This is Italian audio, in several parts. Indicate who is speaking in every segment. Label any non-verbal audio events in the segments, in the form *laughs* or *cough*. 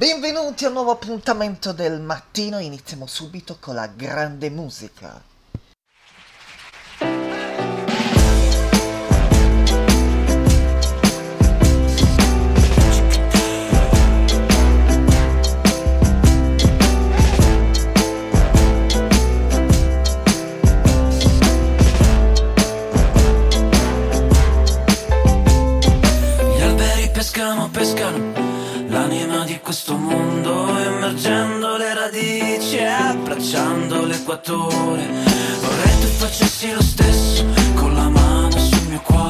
Speaker 1: Benvenuti a un nuovo appuntamento del mattino, iniziamo subito con la grande musica.
Speaker 2: 24. Vorrei tu facessi lo stesso con la mano sul mio cuore.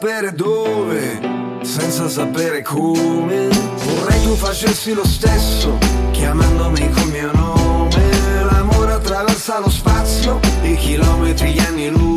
Speaker 3: sapere dove, senza sapere come. Vorrei tu facessi lo stesso, chiamandomi col mio nome. L'amore attraversa lo spazio, i chilometri, gli anni luce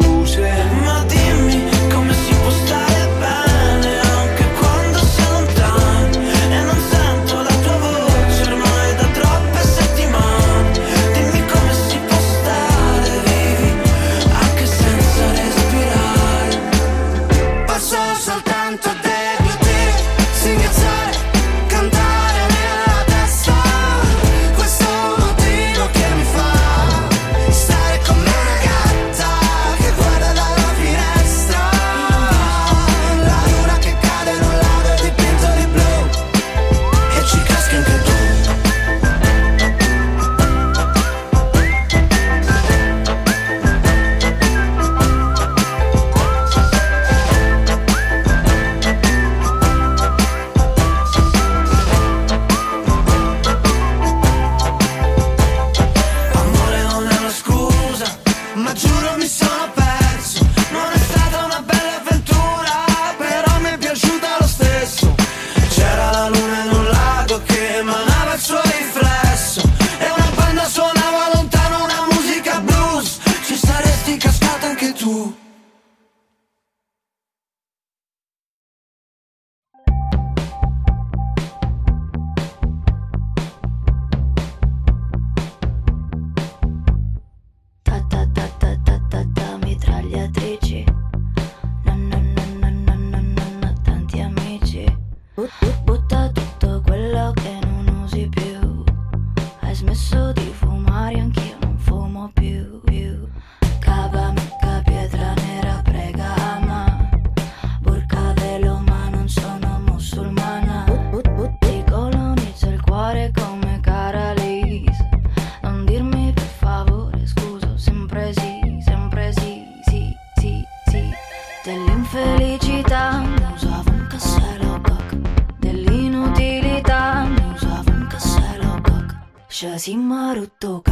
Speaker 4: Shazim Karma,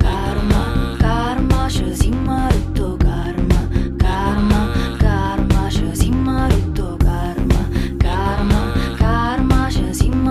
Speaker 4: Karma, Karma, Shazim Karma, Karma, Karma, Shazim Karma, Karma, Karma,
Speaker 5: Shazim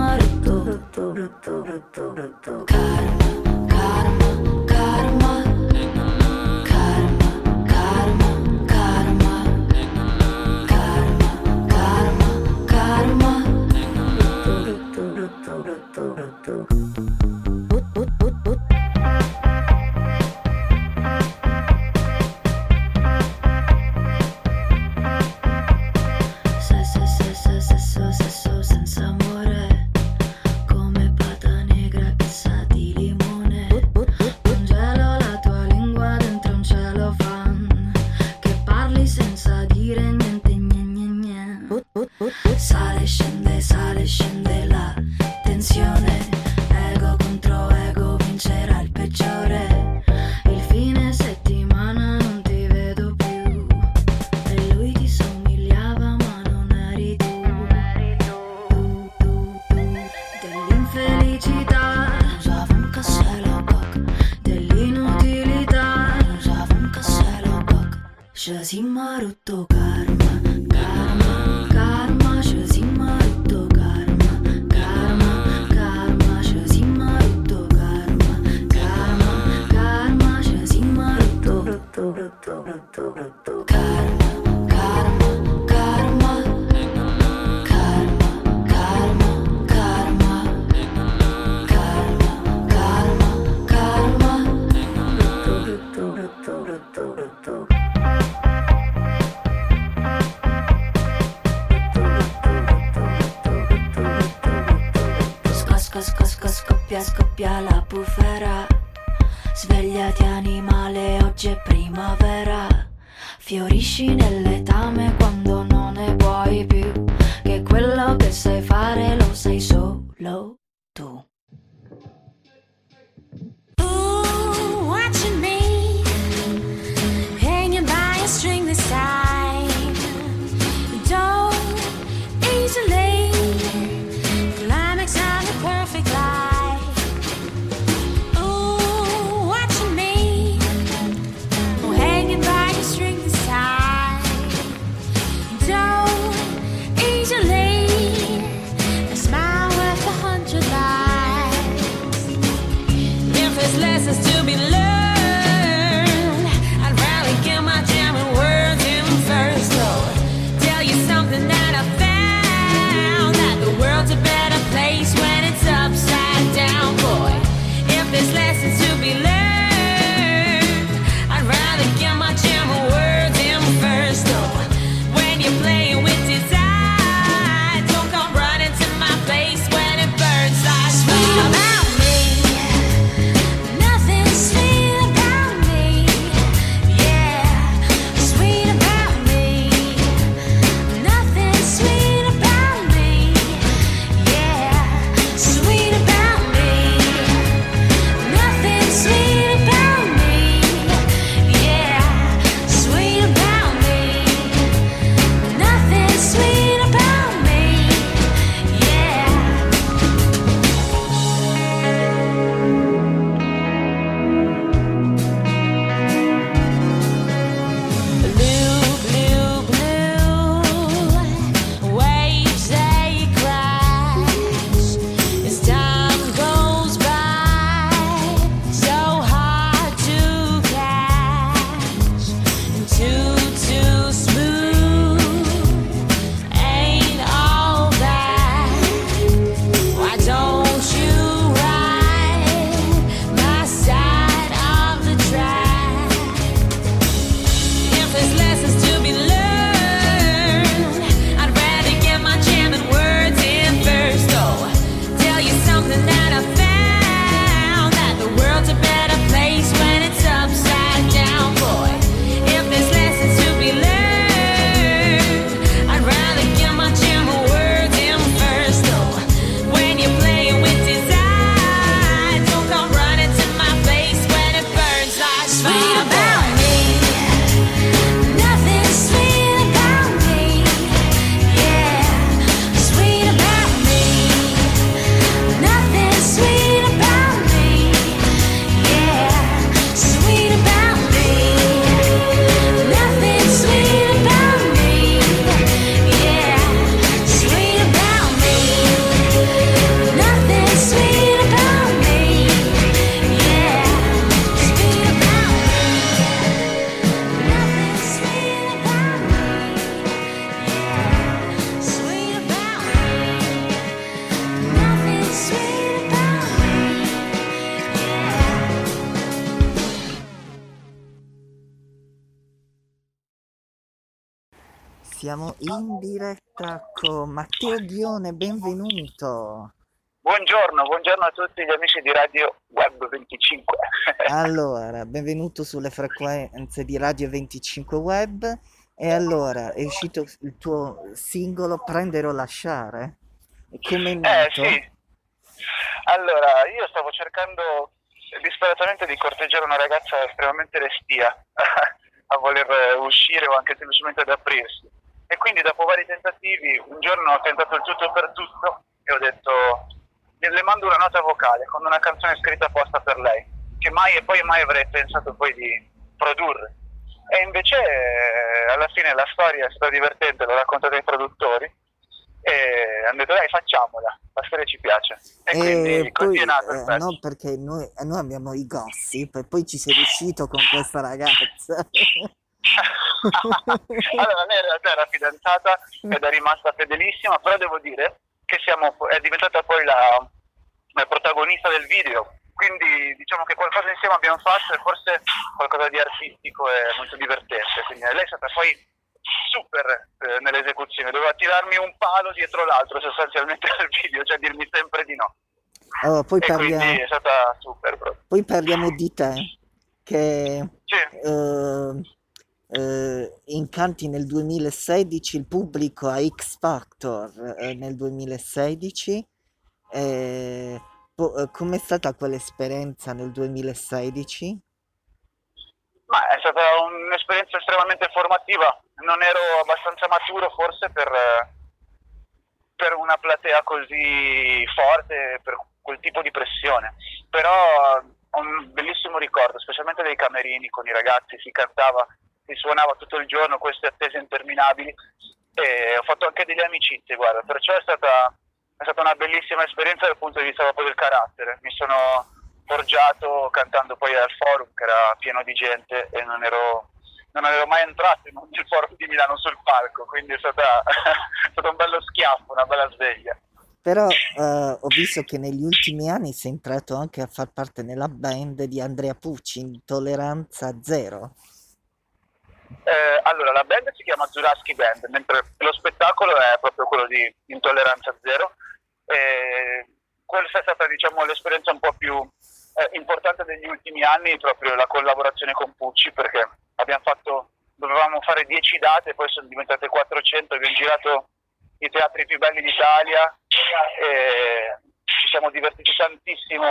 Speaker 5: in
Speaker 1: diretta con Matteo Ghione, benvenuto.
Speaker 6: Buongiorno, buongiorno a tutti gli amici di Radio Web 25. *laughs*
Speaker 1: allora, benvenuto sulle frequenze di Radio 25 Web. E allora, è uscito il tuo singolo Prendere o lasciare? Come è
Speaker 6: eh,
Speaker 1: nato?
Speaker 6: Eh sì. Allora, io stavo cercando disperatamente di corteggiare una ragazza estremamente restia *laughs* a voler uscire o anche semplicemente ad aprirsi. E quindi dopo vari tentativi, un giorno ho tentato il tutto per tutto e ho detto, le mando una nota vocale con una canzone scritta apposta per lei, che mai e poi mai avrei pensato poi di produrre. E invece eh, alla fine la storia è stata divertente, l'ho raccontata ai produttori e hanno detto dai facciamola, la storia ci piace. E,
Speaker 1: e
Speaker 6: quindi
Speaker 1: poi,
Speaker 6: è nato il
Speaker 1: eh, No, perché noi, eh, noi abbiamo i gossip e poi ci sei *laughs* riuscito con questa ragazza. *laughs*
Speaker 6: allora, lei in realtà era fidanzata ed è rimasta fedelissima, però devo dire che siamo, è diventata poi la, la protagonista del video. Quindi diciamo che qualcosa insieme abbiamo fatto e forse qualcosa di artistico e molto divertente. Quindi lei è stata poi super eh, nell'esecuzione, doveva tirarmi un palo dietro l'altro sostanzialmente *laughs* al video, cioè dirmi sempre di no.
Speaker 1: Allora, poi, parliamo,
Speaker 6: è stata super proprio.
Speaker 1: poi parliamo di te, che
Speaker 6: Sì.
Speaker 1: eh, eh, incanti nel 2016 il pubblico a X Factor eh, nel 2016. eh, po- eh, com'è stata quell'esperienza nel 2016?
Speaker 6: Ma è stata un'esperienza estremamente formativa, non ero abbastanza maturo forse per, per una platea così forte, per quel tipo di pressione, però ho un bellissimo ricordo, specialmente dei camerini con i ragazzi, si cantava, si suonava tutto il giorno, queste attese interminabili e ho fatto anche delle amicizie, guarda, perciò è stata, è stata una bellissima esperienza dal punto di vista proprio del carattere, mi sono forgiato cantando poi al forum che era pieno di gente e non ero, non ero mai entrato in un- forum di Milano sul palco, quindi è, stata, *laughs* è stato un bello schiaffo, una bella sveglia.
Speaker 1: Però eh, ho visto che negli ultimi anni sei entrato anche a far parte nella band di Andrea Pucci, Intolleranza Zero.
Speaker 6: Eh, allora, la band si chiama Zuraski Band, mentre lo spettacolo è proprio quello di Intolleranza Zero. E questa è stata diciamo, l'esperienza un po' più eh, importante degli ultimi anni, proprio la collaborazione con Pucci, perché fatto, dovevamo fare 10 date, poi sono diventate 400, abbiamo girato i teatri più belli d'Italia e ci siamo divertiti tantissimo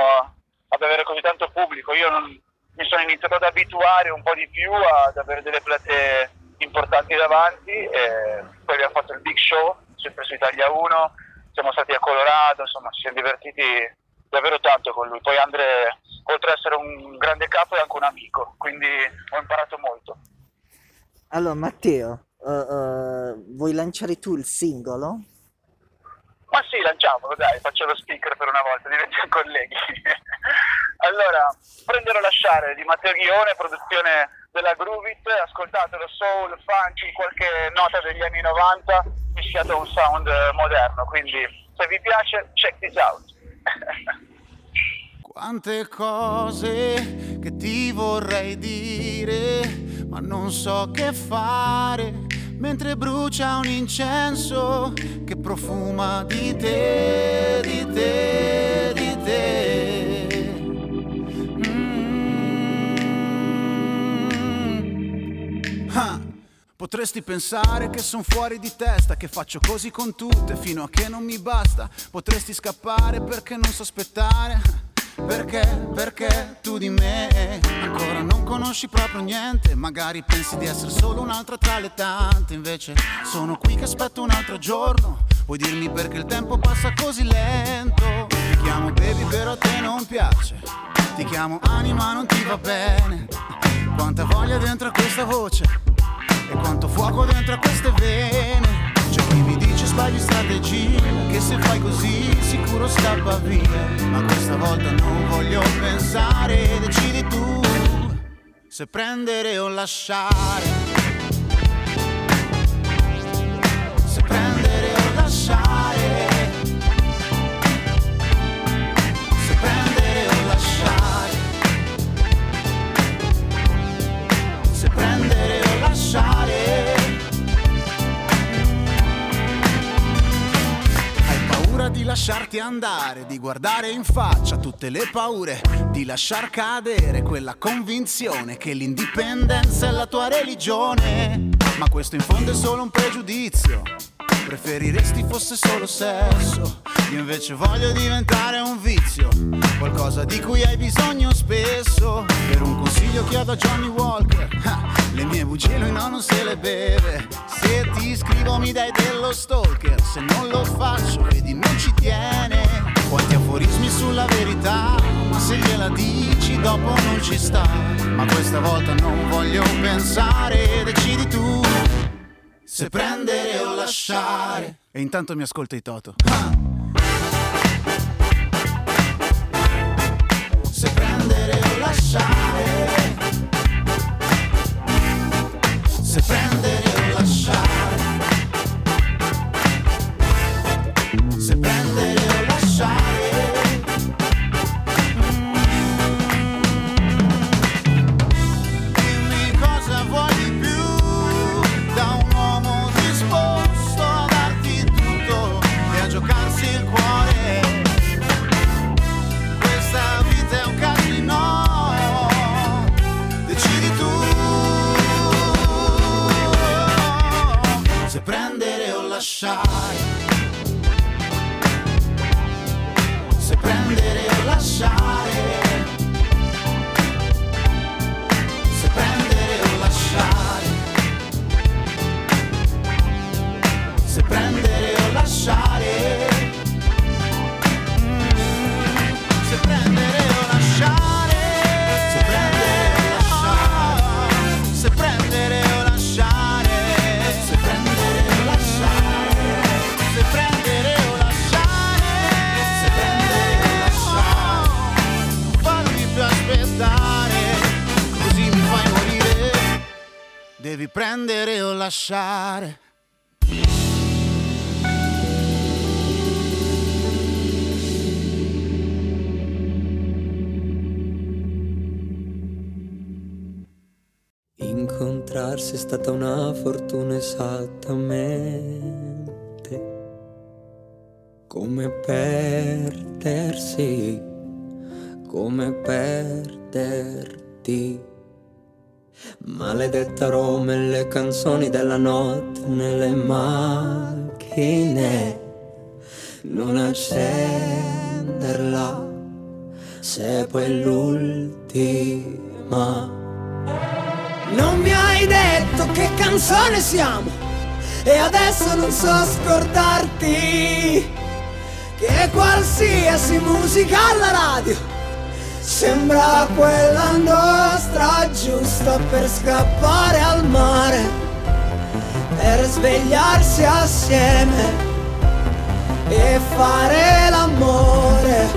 Speaker 6: ad avere così tanto pubblico. Io non- mi sono iniziato ad abituare un po' di più ad avere delle platee importanti davanti e poi abbiamo fatto il big show sempre su Italia 1, siamo stati a Colorado, insomma ci siamo divertiti davvero tanto con lui. Poi Andre, oltre ad essere un grande capo, è anche un amico, quindi ho imparato molto.
Speaker 1: Allora, Matteo, eh, eh, vuoi lanciare tu il singolo?
Speaker 6: Ma sì, lanciamolo, dai, faccio lo speaker per una volta, diventiamo colleghi. *laughs* allora, Prendere o lasciare di Matteo Ghione, produzione della Groovit, ascoltatelo soul, funky, qualche nota degli anni 90, mischiato a un sound eh, moderno, quindi se vi piace, check this out. *laughs*
Speaker 7: Quante cose che ti vorrei dire, ma non so che fare, mentre brucia un incenso che profuma di te, di te, di te. Mm. Ah. Potresti pensare che sono fuori di testa, che faccio così con tutte fino a che non mi basta. Potresti scappare perché non so aspettare. Perché, perché tu di me ancora non conosci proprio niente. Magari pensi di essere solo un'altra tra le tante. Invece sono qui che aspetto un altro giorno. Puoi dirmi perché il tempo passa così lento. Ti chiamo baby, però a te non piace. Ti chiamo anima, non ti va bene. Quanta voglia dentro a questa voce. E quanto fuoco dentro a queste vene C'è chi mi dice sbagli strategia Che se fai così sicuro scappa via. Ma questa volta non voglio pensare Decidi tu Se prendere o lasciare lasciarti andare, di guardare in faccia tutte le paure, di lasciar cadere quella convinzione che l'indipendenza è la tua religione. Ma questo in fondo è solo un pregiudizio. Preferiresti fosse solo sesso, io invece voglio diventare un vizio, qualcosa di cui hai bisogno spesso. Per un consiglio chiedo a Johnny Walker, ah, le mie bugie lui no, non se le beve. Se ti scrivo mi dai dello stalker, se non lo faccio vedi non ci tiene. Quanti aforismi sulla verità, ma se gliela dici dopo non ci sta. Ma questa volta non voglio pensare, decidi tu se prendere o lasciare. E intanto mi ascolta i Toto. Ah! Se prendere o lasciare. Se prendere lasciare.
Speaker 8: Incontrarsi è stata una fortuna esattamente come perdersi, come perderti. Maledetta Roma e le canzoni della notte nelle macchine, non accenderla se poi è l'ultima. Non mi hai detto che canzone siamo e adesso non so scordarti che qualsiasi musica alla radio sembra quella nostra giusta per scappare al mare, per svegliarsi assieme e fare l'amore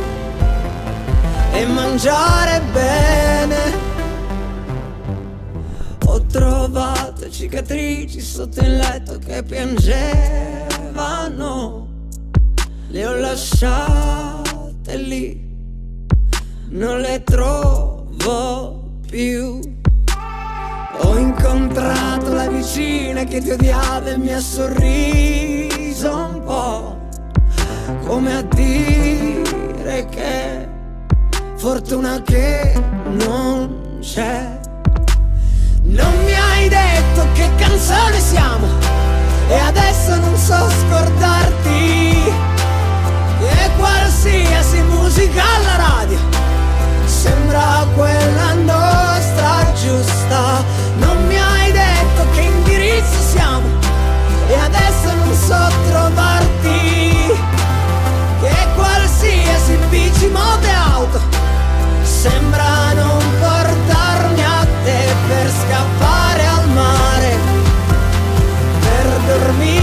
Speaker 8: e mangiare bene. Ho trovato cicatrici sotto il letto che piangevano. Le ho lasciate lì, non le trovo più. Ho incontrato la vicina che ti odiava e mi ha sorriso un po', come a dire che fortuna che non c'è. Non mi hai detto che canzone siamo e adesso non so scordarti che qualsiasi musica alla radio sembra quella nostra giusta. Non mi hai detto che indirizzo siamo e adesso non so trovarti che qualsiasi bici, moto auto sembra non portarmi a te per scappare al mare, per dormire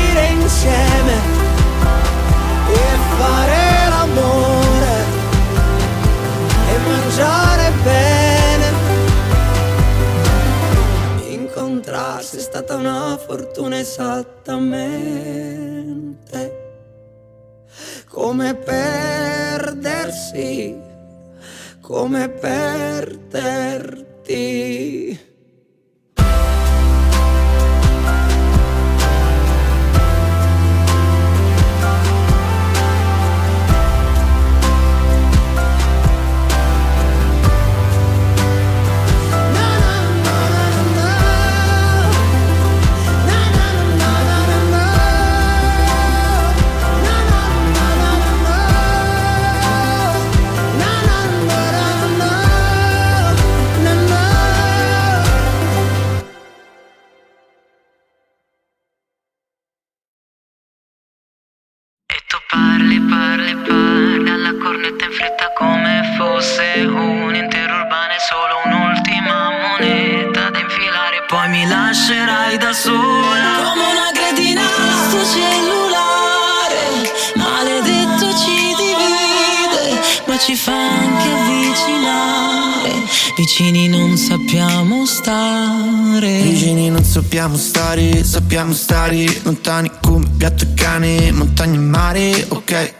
Speaker 9: Ma ci fa anche avvicinare Vicini non sappiamo stare
Speaker 3: Vicini non sappiamo stare, sappiamo stare lontani come gatto e cane, montagna e mare, ok.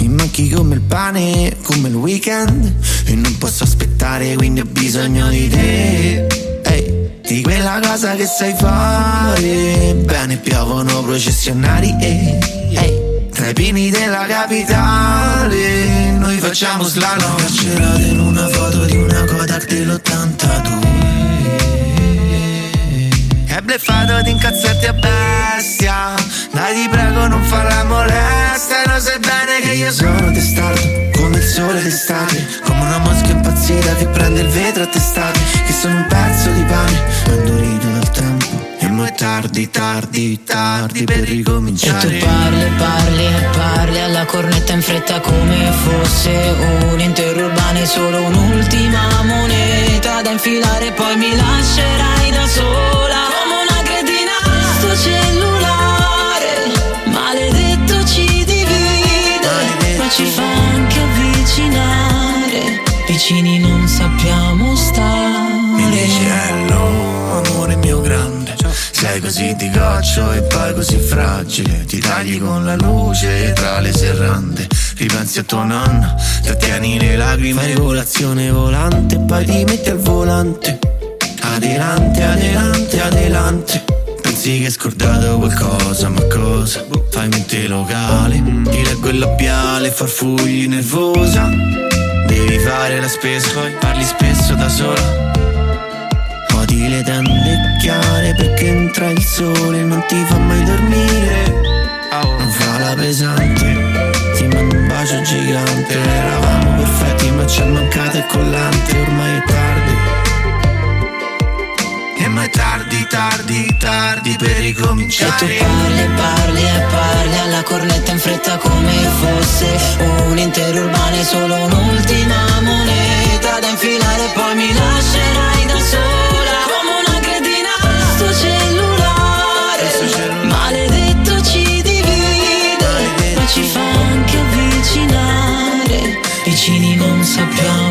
Speaker 3: Mi manchi come il pane, come il weekend e non posso aspettare, quindi ho bisogno di te. Ehi, di quella cosa che sai fare, bene piovono processionari, ehi, ehi. Tra i pini della capitale, noi facciamo slalom. Carcerate in una foto di una Kodak dell'82. È bleffato di incazzarti a bestia. Dai ti prego non farla molesta E lo sai bene che io sono testato Come il sole d'estate. Come una mosca impazzita che prende il vetro a testate. Che sono un pezzo di pane Indurito tardi, tardi, tardi per
Speaker 9: E tu
Speaker 3: ricominciare.
Speaker 9: parli, parli e parli alla cornetta in fretta come fosse un interurbano e solo un'ultima moneta da infilare poi mi lascerai da sola. Come una cretina sto cellulare maledetto ci divide ma ci fa anche avvicinare. Vicini non sappiamo
Speaker 3: Mi dici
Speaker 9: stare
Speaker 3: hello, amore mio grande Sei così di goccio e poi così fragile. Ti tagli con la luce tra le serrande. Ripensi a tua nonna, trattieni le lacrime Fai colazione volante poi ti metti al volante. Adelante, adelante, adelante. Pensi che hai scordato qualcosa, ma cosa? Fai mente locale, ti leggo il labiale, farfugli nervosa. Devi fare la spesa, parli spesso da sola Odi le tende chiare perché entra il sole Non ti fa mai dormire. Non fa la pesante Ti mando un bacio gigante. Eravamo perfetti ma ci è mancato il collante. Ormai è tardi. E ma è tardi, tardi, tardi per
Speaker 9: E tu
Speaker 3: ricominciare
Speaker 9: parli, parli e parli alla cornetta in fretta come fosse. Un interurbano e solo un'ultima moneta da infilare poi mi lascerai sto cellulare. Maledetto ci divide ma ci fa anche avvicinare. Vicini non sappiamo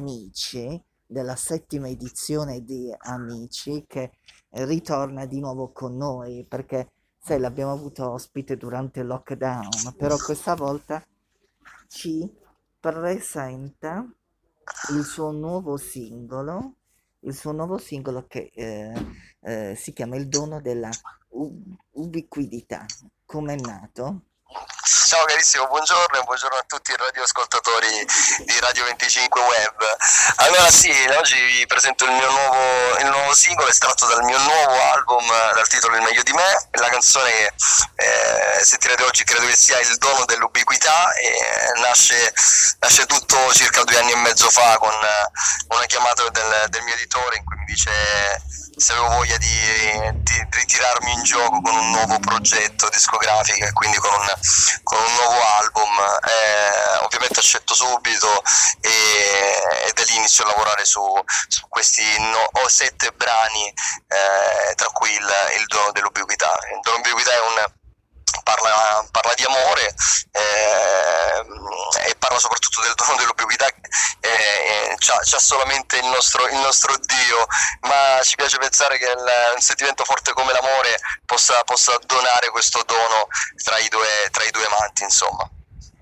Speaker 1: Amici, della settima edizione di Amici, che ritorna di nuovo con noi, perché sai, l'abbiamo avuto ospite durante il lockdown, però questa volta ci presenta il suo nuovo singolo, il suo nuovo singolo che eh, eh, si chiama Il dono della u- ubiquità. Com'è nato?
Speaker 10: Ciao carissimo, buongiorno e buongiorno a tutti i radioascoltatori di Radio 25 Web. Allora sì, oggi vi presento il mio nuovo, il nuovo singolo estratto dal mio nuovo album eh, dal titolo Il meglio di me. La canzone che eh, sentirete oggi credo che sia Il dono dell'ubiquità e nasce, nasce tutto circa due anni e mezzo fa con eh, una chiamata del, del mio editore in cui mi dice se avevo voglia di, di ritirarmi in gioco con un nuovo progetto discografico e quindi con un, con un nuovo album. Eh, ovviamente accetto subito e, e da lì inizio a lavorare su, su questi no- sette brani, eh, tra cui il, il dono dell'ubiquità. Il dono dell'ubiquità è un Parla, parla di amore eh, e parla soprattutto del dono dell'ubiquità eh, c'ha, c'ha solamente il nostro, il nostro Dio. Ma ci piace pensare che il- un sentimento forte come l'amore possa, possa donare questo dono tra i due, tra i due amanti insomma.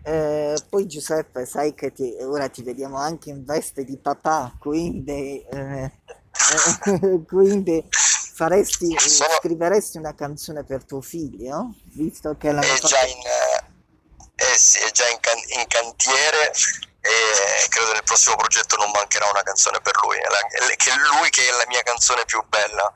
Speaker 1: Eh, poi Giuseppe, sai che ti- ora ti vediamo anche in veste di papà, quindi, eh, eh, *laughs* quindi faresti,
Speaker 10: Sono-
Speaker 1: scriveresti una canzone per tuo figlio, visto che l'hanno
Speaker 10: È già
Speaker 1: fatto...
Speaker 10: in, eh, eh sì, è già in, can- in cantiere e credo nel prossimo progetto non mancherà una canzone per lui, la- che lui che è la mia canzone più bella.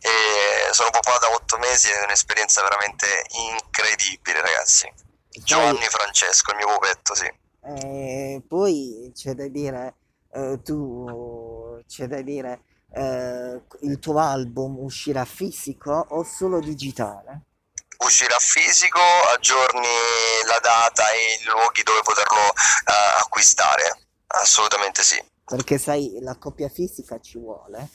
Speaker 10: E sono papà da otto mesi ed è un'esperienza veramente incredibile, ragazzi. Giovanni Francesco, il mio pupetto, sì.
Speaker 1: Eh, poi c'è da dire, eh, tu, c'è da dire, eh, il tuo album uscirà fisico o solo digitale?
Speaker 10: Uscirà fisico, aggiorni la data e i luoghi dove poterlo eh, acquistare. Assolutamente sì.
Speaker 1: Perché sai, la copia fisica ci vuole.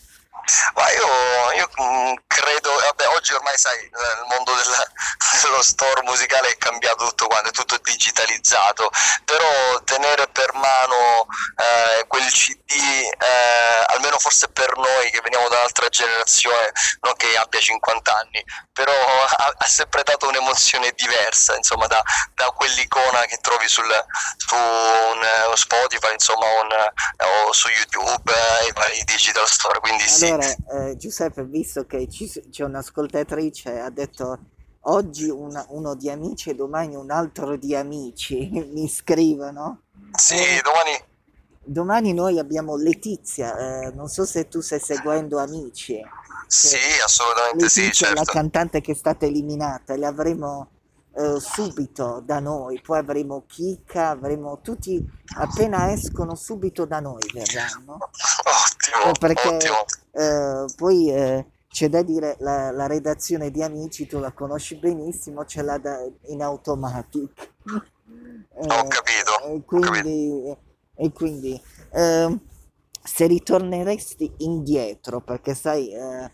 Speaker 10: Ma io, io, mm, credo, vabbè, oggi ormai sai, eh, il mondo del- *laughs* dello store musicale è cambiato tutto quanto, è tutto digitalizzato, però tenere per mano eh, quel CD, eh, almeno forse per noi che veniamo da un'altra generazione, non che abbia 50 anni, però ha, ha sempre dato un'emozione diversa, insomma, da, da quell'icona che trovi sul, su un, eh, Spotify, insomma, un, eh, o su YouTube, eh, i vari digital store, quindi sì.
Speaker 1: Allora, eh, Giuseppe, visto che ci- c'è un'ascoltatrice, ha detto oggi una- uno di amici e domani un altro di amici, *laughs* mi scrivono.
Speaker 10: Sì,
Speaker 1: Eh,
Speaker 10: domani
Speaker 1: domani noi abbiamo Letizia, eh, non so se tu stai seguendo Amici.
Speaker 10: sì, assolutamente sì,
Speaker 1: Letizia è la
Speaker 10: certo.
Speaker 1: cantante che è stata eliminata, le avremo eh, subito da noi, poi avremo Kika, avremo tutti, appena escono subito da noi verranno.
Speaker 10: Ottimo,
Speaker 1: Eh, perché
Speaker 10: ottimo.
Speaker 1: eh, poi eh, c'è da dire, la, la redazione di Amici, tu la conosci benissimo, ce l'ha da- in automatic.
Speaker 10: Ho
Speaker 1: Eh,
Speaker 10: capito,
Speaker 1: e
Speaker 10: ho capito.
Speaker 1: quindi, e quindi ehm, se ritorneresti indietro, perché sai, eh,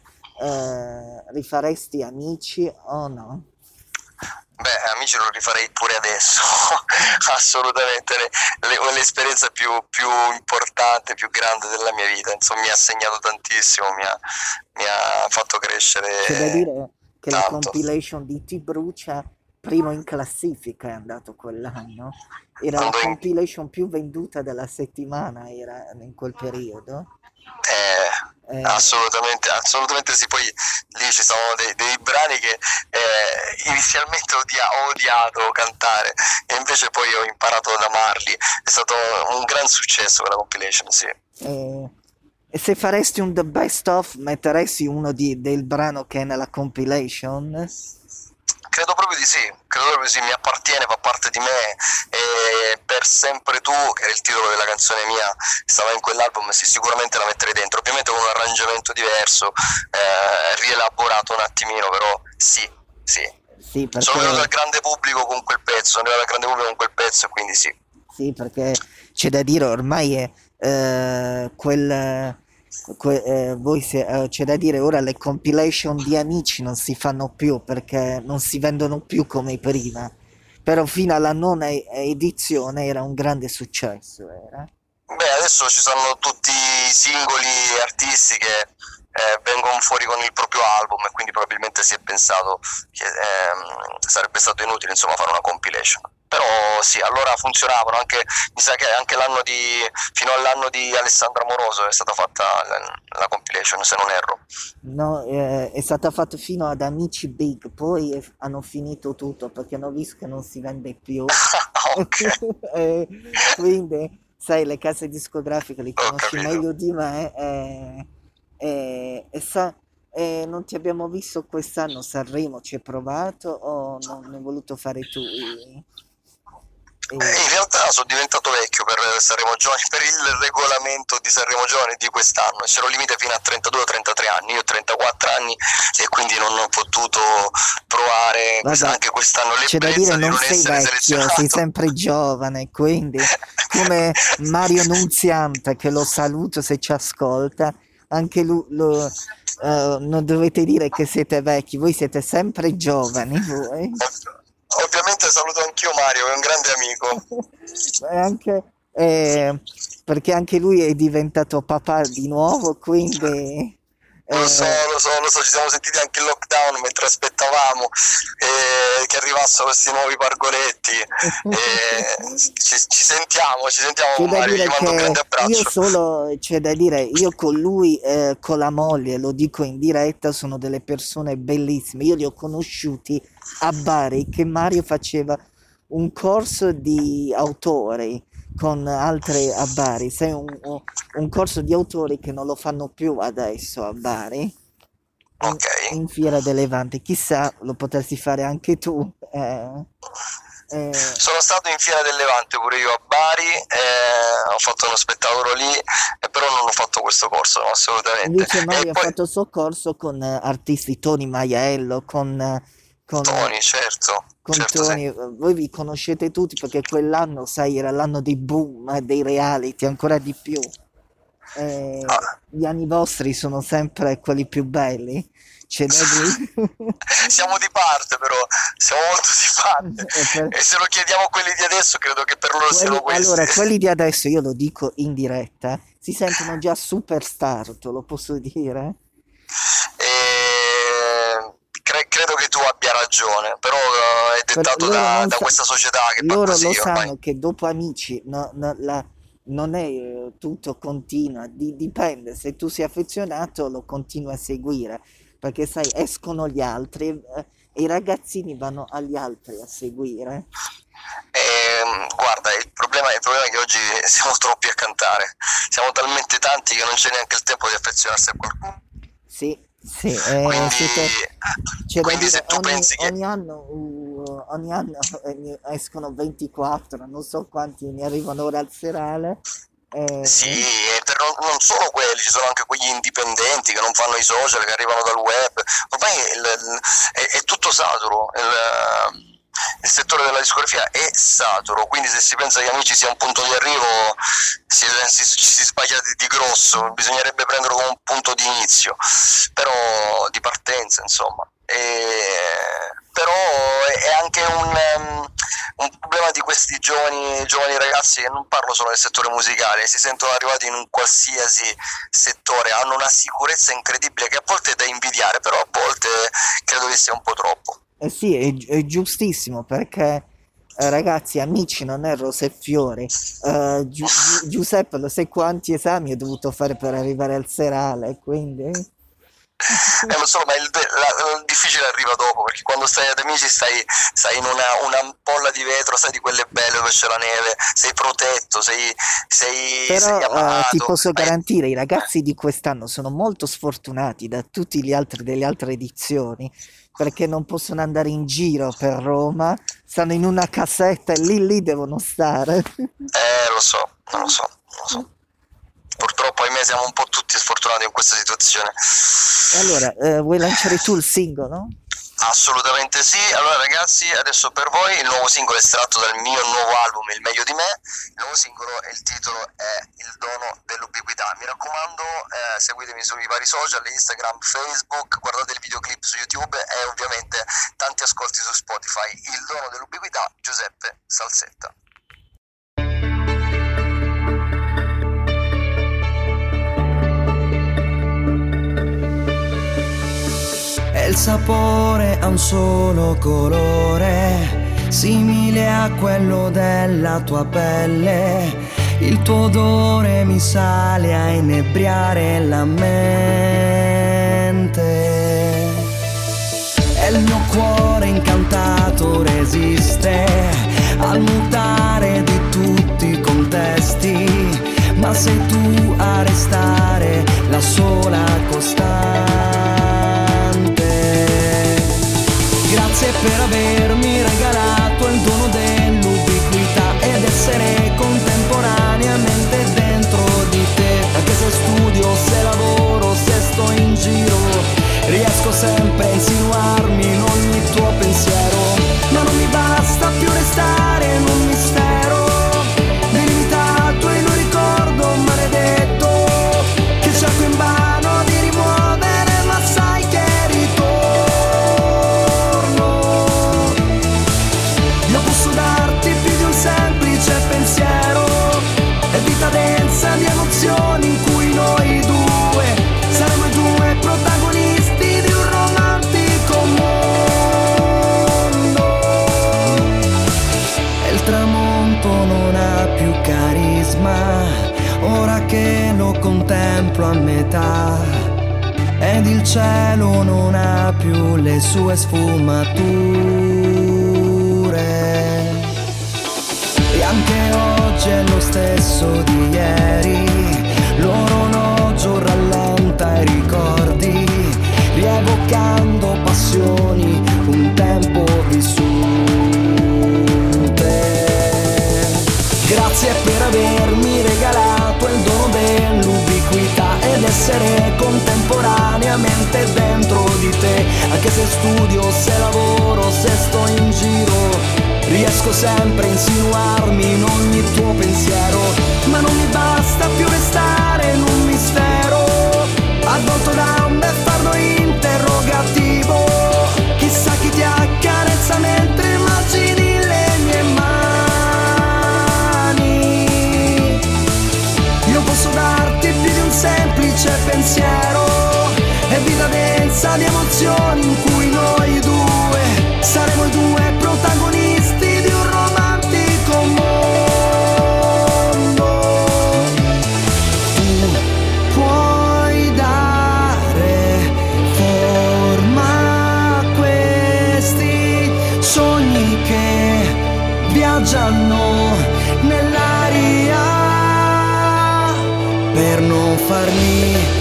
Speaker 1: rifaresti Amici o no?
Speaker 10: Beh, amici, lo rifarei pure adesso, *laughs* assolutamente. Le- le- l'esperienza più, più importante, più grande della mia vita, insomma, mi ha segnato tantissimo, mi ha, mi ha fatto crescere
Speaker 1: C'è da dire che la
Speaker 10: tanto.
Speaker 1: compilation di Ti Brucia, primo in classifica è andato quell'anno. Era la
Speaker 10: Andò in-
Speaker 1: compilation più venduta della settimana, era in quel periodo.
Speaker 10: Eh,
Speaker 1: Eh,
Speaker 10: assolutamente, assolutamente sì. Poi lì ci sono dei, dei brani che eh, inizialmente odia- ho odiato cantare e invece poi ho imparato ad amarli. È stato un gran successo quella compilation, sì.
Speaker 1: eh, e se faresti un The Best Of, metteresti uno di- del brano che è nella compilation?
Speaker 10: Credo proprio di sì, credo proprio di sì, mi appartiene, fa parte di me e per sempre tu, che era il titolo della canzone mia, stava in quell'album, sì, sicuramente la metterei dentro, ovviamente con un arrangiamento diverso, eh, rielaborato un attimino, però sì, sì.
Speaker 1: Sì,
Speaker 10: Sono venuto al
Speaker 1: perché,
Speaker 10: grande pubblico con quel pezzo, sono arrivato al grande pubblico con quel pezzo e quindi sì.
Speaker 1: sì, perché c'è da dire ormai è eh, quel... eh, voi se- eh, c'è da dire ora le compilation di amici non si fanno più perché non si vendono più come prima però fino alla nona edizione era un grande successo era.
Speaker 10: Beh, adesso ci sono tutti i singoli artisti che eh, vengono fuori con il proprio album e quindi probabilmente si è pensato che ehm, sarebbe stato inutile insomma fare una compilation. Però sì, allora funzionavano, anche, mi sa che anche l'anno di, fino all'anno di Alessandra Moroso è stata fatta la, la compilation, se non erro.
Speaker 1: No, eh, è stata fatta fino ad Amici Big, poi eh, hanno finito tutto perché hanno visto che non si vende più. *laughs* *laughs* Eh, quindi, sai, le case discografiche
Speaker 10: Ho
Speaker 1: conosci meglio di me e, e- e sa- e non ti abbiamo visto quest'anno Sanremo, ci hai provato o non hai voluto fare tu?
Speaker 10: Eh, in realtà sono diventato vecchio per Sanremo Giovani, per il regolamento di Sanremo Giovani di quest'anno, c'era un limite fino a 32-33 anni, io ho 34 anni e quindi non ho potuto provare
Speaker 1: Vabbè,
Speaker 10: anche quest'anno
Speaker 1: C'è da dire,
Speaker 10: di
Speaker 1: non
Speaker 10: non
Speaker 1: sei vecchio, sei sempre giovane, quindi come Mario Nunziante, che lo saluto se ci ascolta, anche lui, lo- eh, non dovete dire che siete vecchi, voi siete sempre giovani, voi.
Speaker 10: Ov- Ovviamente saluto anch'io Mario, è un grande amico. *laughs*
Speaker 1: Anche, eh, perché anche lui è diventato papà di nuovo, quindi
Speaker 10: Lo
Speaker 1: Eh,
Speaker 10: so, lo so, lo so, ci siamo sentiti anche in lockdown mentre aspettavamo eh, che arrivassero questi nuovi pargoletti. *laughs* Eh, ci, ci sentiamo, ci sentiamo Mario, gli mando un grande
Speaker 1: che io
Speaker 10: abbraccio.
Speaker 1: solo, c'è da dire, io con lui, eh, con la moglie, lo dico in diretta, sono delle persone bellissime. Io li ho conosciuti a Bari che Mario faceva un corso di autori con altri a Bari. Sai, un, un- corso di autori che non lo fanno più adesso a Bari. In,
Speaker 10: Ok.
Speaker 1: in Fiera del Levante, chissà, lo potresti fare anche tu. eh, eh,
Speaker 10: Sono stato in Fiera del Levante pure io a Bari, eh, ho fatto uno spettacolo lì, però non ho fatto questo corso, assolutamente.
Speaker 1: Invece Mario ha
Speaker 10: poi
Speaker 1: fatto soccorso con eh, artisti Tony Maiello, con, con,
Speaker 10: Tony, certo,
Speaker 1: con
Speaker 10: certo sì.
Speaker 1: Tony, eh, voi vi conoscete tutti perché quell'anno, sai, era l'anno dei boom, eh, dei reality, ancora di più. Eh,
Speaker 10: Ah,
Speaker 1: gli anni vostri sono sempre quelli più belli, c'è da dire.
Speaker 10: siamo di parte però, siamo molto di parte.
Speaker 1: E per-
Speaker 10: E se lo chiediamo a quelli di adesso, credo che per loro siano
Speaker 1: quelli-
Speaker 10: questi.
Speaker 1: allora, quelli di adesso, io lo dico in diretta, si sentono già superstar, te lo posso dire?
Speaker 10: E cre- credo che tu abbia ragione, però eh, è dettato
Speaker 1: loro
Speaker 10: da, da
Speaker 1: sa-
Speaker 10: questa società che fa
Speaker 1: loro
Speaker 10: così
Speaker 1: lo
Speaker 10: ormai.
Speaker 1: sanno che dopo Amici no- no- la- non è eh, tutto continua, di- dipende, se tu sei affezionato lo continui a seguire, perché sai, escono gli altri eh, e i ragazzini vanno agli altri a seguire.
Speaker 10: Ehm, guarda, il problema, il problema è che oggi siamo troppi a cantare, siamo talmente tanti che non c'è neanche il tempo di affezionarsi a qualcuno.
Speaker 1: Sì, sì, eh,
Speaker 10: Quindi,
Speaker 1: siete- da
Speaker 10: quindi
Speaker 1: dire,
Speaker 10: se tu
Speaker 1: ogni,
Speaker 10: pensi che...
Speaker 1: ogni anno, uh, ogni anno eh, escono 24, non so quanti ne arrivano ora al serale. eh,
Speaker 10: Sì, e per non, non solo quelli, ci sono anche quegli indipendenti che non fanno i social, che arrivano dal web. Ormai il- il- è, è tutto saturo. Il, il settore della discografia è saturo, quindi se si pensa che Amici sia un punto di arrivo, si, si, si sbaglia di, di grosso, bisognerebbe prenderlo come un punto di inizio, però di partenza, insomma. E- però è anche un, ehm, un problema di questi giovani, giovani ragazzi che non parlo solo del settore musicale, si sentono arrivati in un qualsiasi settore, hanno una sicurezza incredibile che a volte è da invidiare, però a volte credo che sia un po' troppo.
Speaker 1: Eh sì, è, gi- è giustissimo perché eh, ragazzi, amici non è rose e fiori. Eh, Giu- Giu- Giuseppe, lo sai quanti esami ho dovuto fare per arrivare al serale, quindi
Speaker 10: Eh, lo so, ma il, la- il difficile arriva dopo, perché quando stai ad amici stai, stai in una, una ampolla di vetro, sai di quelle belle dove c'è la neve, sei protetto, sei, sei,
Speaker 1: Però
Speaker 10: sei
Speaker 1: eh,
Speaker 10: amato.
Speaker 1: ti posso
Speaker 10: Eh,
Speaker 1: garantire, i ragazzi di quest'anno sono molto sfortunati da tutti gli altri delle altre edizioni perché non possono andare in giro per Roma, stanno in una casetta e lì lì devono stare.
Speaker 10: Eh, lo so, non lo so, non lo so. Purtroppo, ahimè, siamo un po' tutti sfortunati in questa situazione.
Speaker 1: E allora, eh, vuoi lanciare tu il singolo?
Speaker 10: Assolutamente sì. Allora, ragazzi, adesso per voi il nuovo singolo è estratto dal mio nuovo album, Il meglio di me. Il nuovo singolo e il titolo è Il dono dell'ubiquità. Mi raccomando, eh, seguitemi sui vari social, Instagram, Facebook, guardate il videoclip su YouTube e ovviamente tanti ascolti su Spotify. Il dono dell'ubiquità, Giuseppe Salsetta.
Speaker 2: E il sapore ha un solo colore, simile a quello della tua pelle. Il tuo odore mi sale a inebriare la mente. E il mio cuore incantato resiste al mutare di tutti i contesti, ma sei tu a restare la sola costante. Grazie per avermi regalato il dono dell'ubiquità ed essere contemporaneamente dentro di te. Anche se studio, se lavoro, se sto in giro, riesco sempre a insinuarmi in ogni tuo pensiero. Ma non mi basta non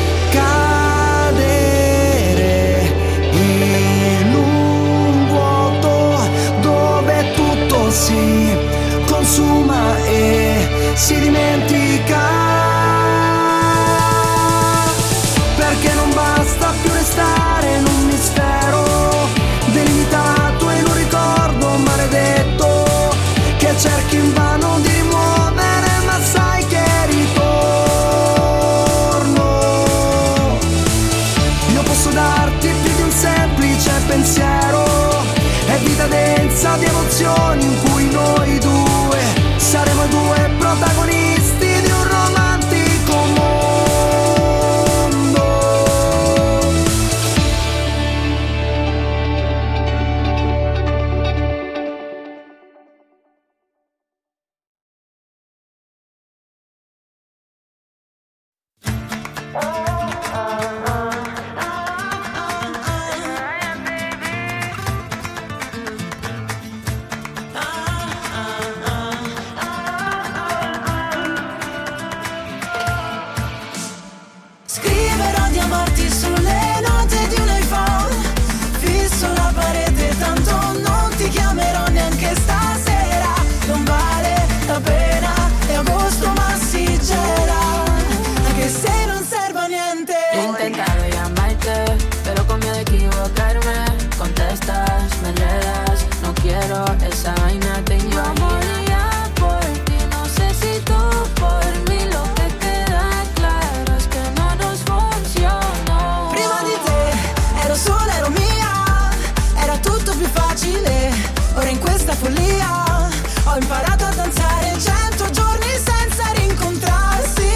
Speaker 11: follia. Ho imparato a danzare cento giorni senza rincontrarsi.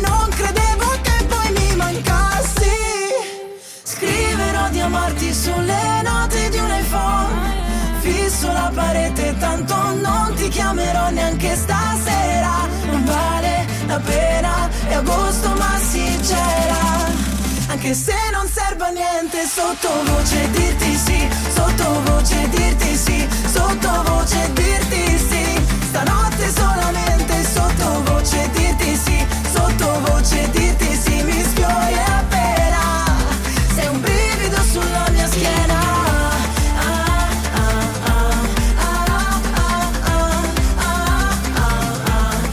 Speaker 11: Non credevo che poi mi mancassi. Scriverò di amarti sulle note di un iPhone. Fisso la parete tanto non ti chiamerò neanche stasera. Non vale la pena, è agosto ma si c'era anche se non serve a niente sottovoce dirti sì sottovoce dirti sì sottovoce dirti sì. Stanotte solamente sottovoce dirti sì sottovoce dirti sì mi sfiori appena. Sei un brivido sulla mia schiena.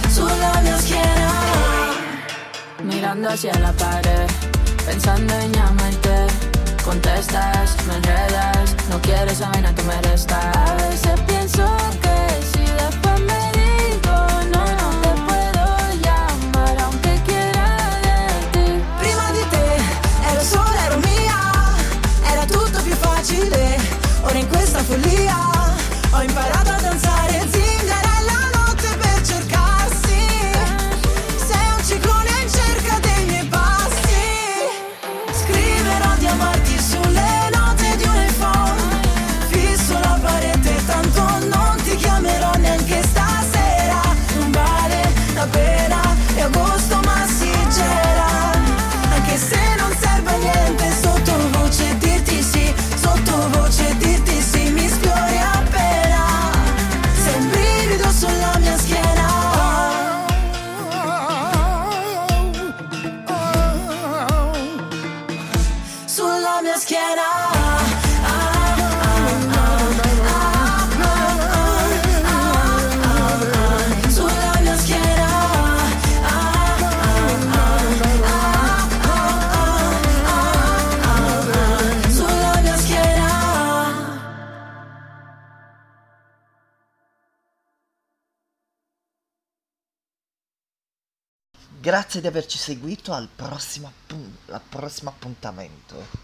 Speaker 11: Sulla mia schiena.
Speaker 5: Mirandoci alla parete pensando en llamarte. Contestas, me enredas, no quieres a vaina, tú me restas. A veces pienso
Speaker 1: Grazie di averci seguito al prossimo, appuntamento.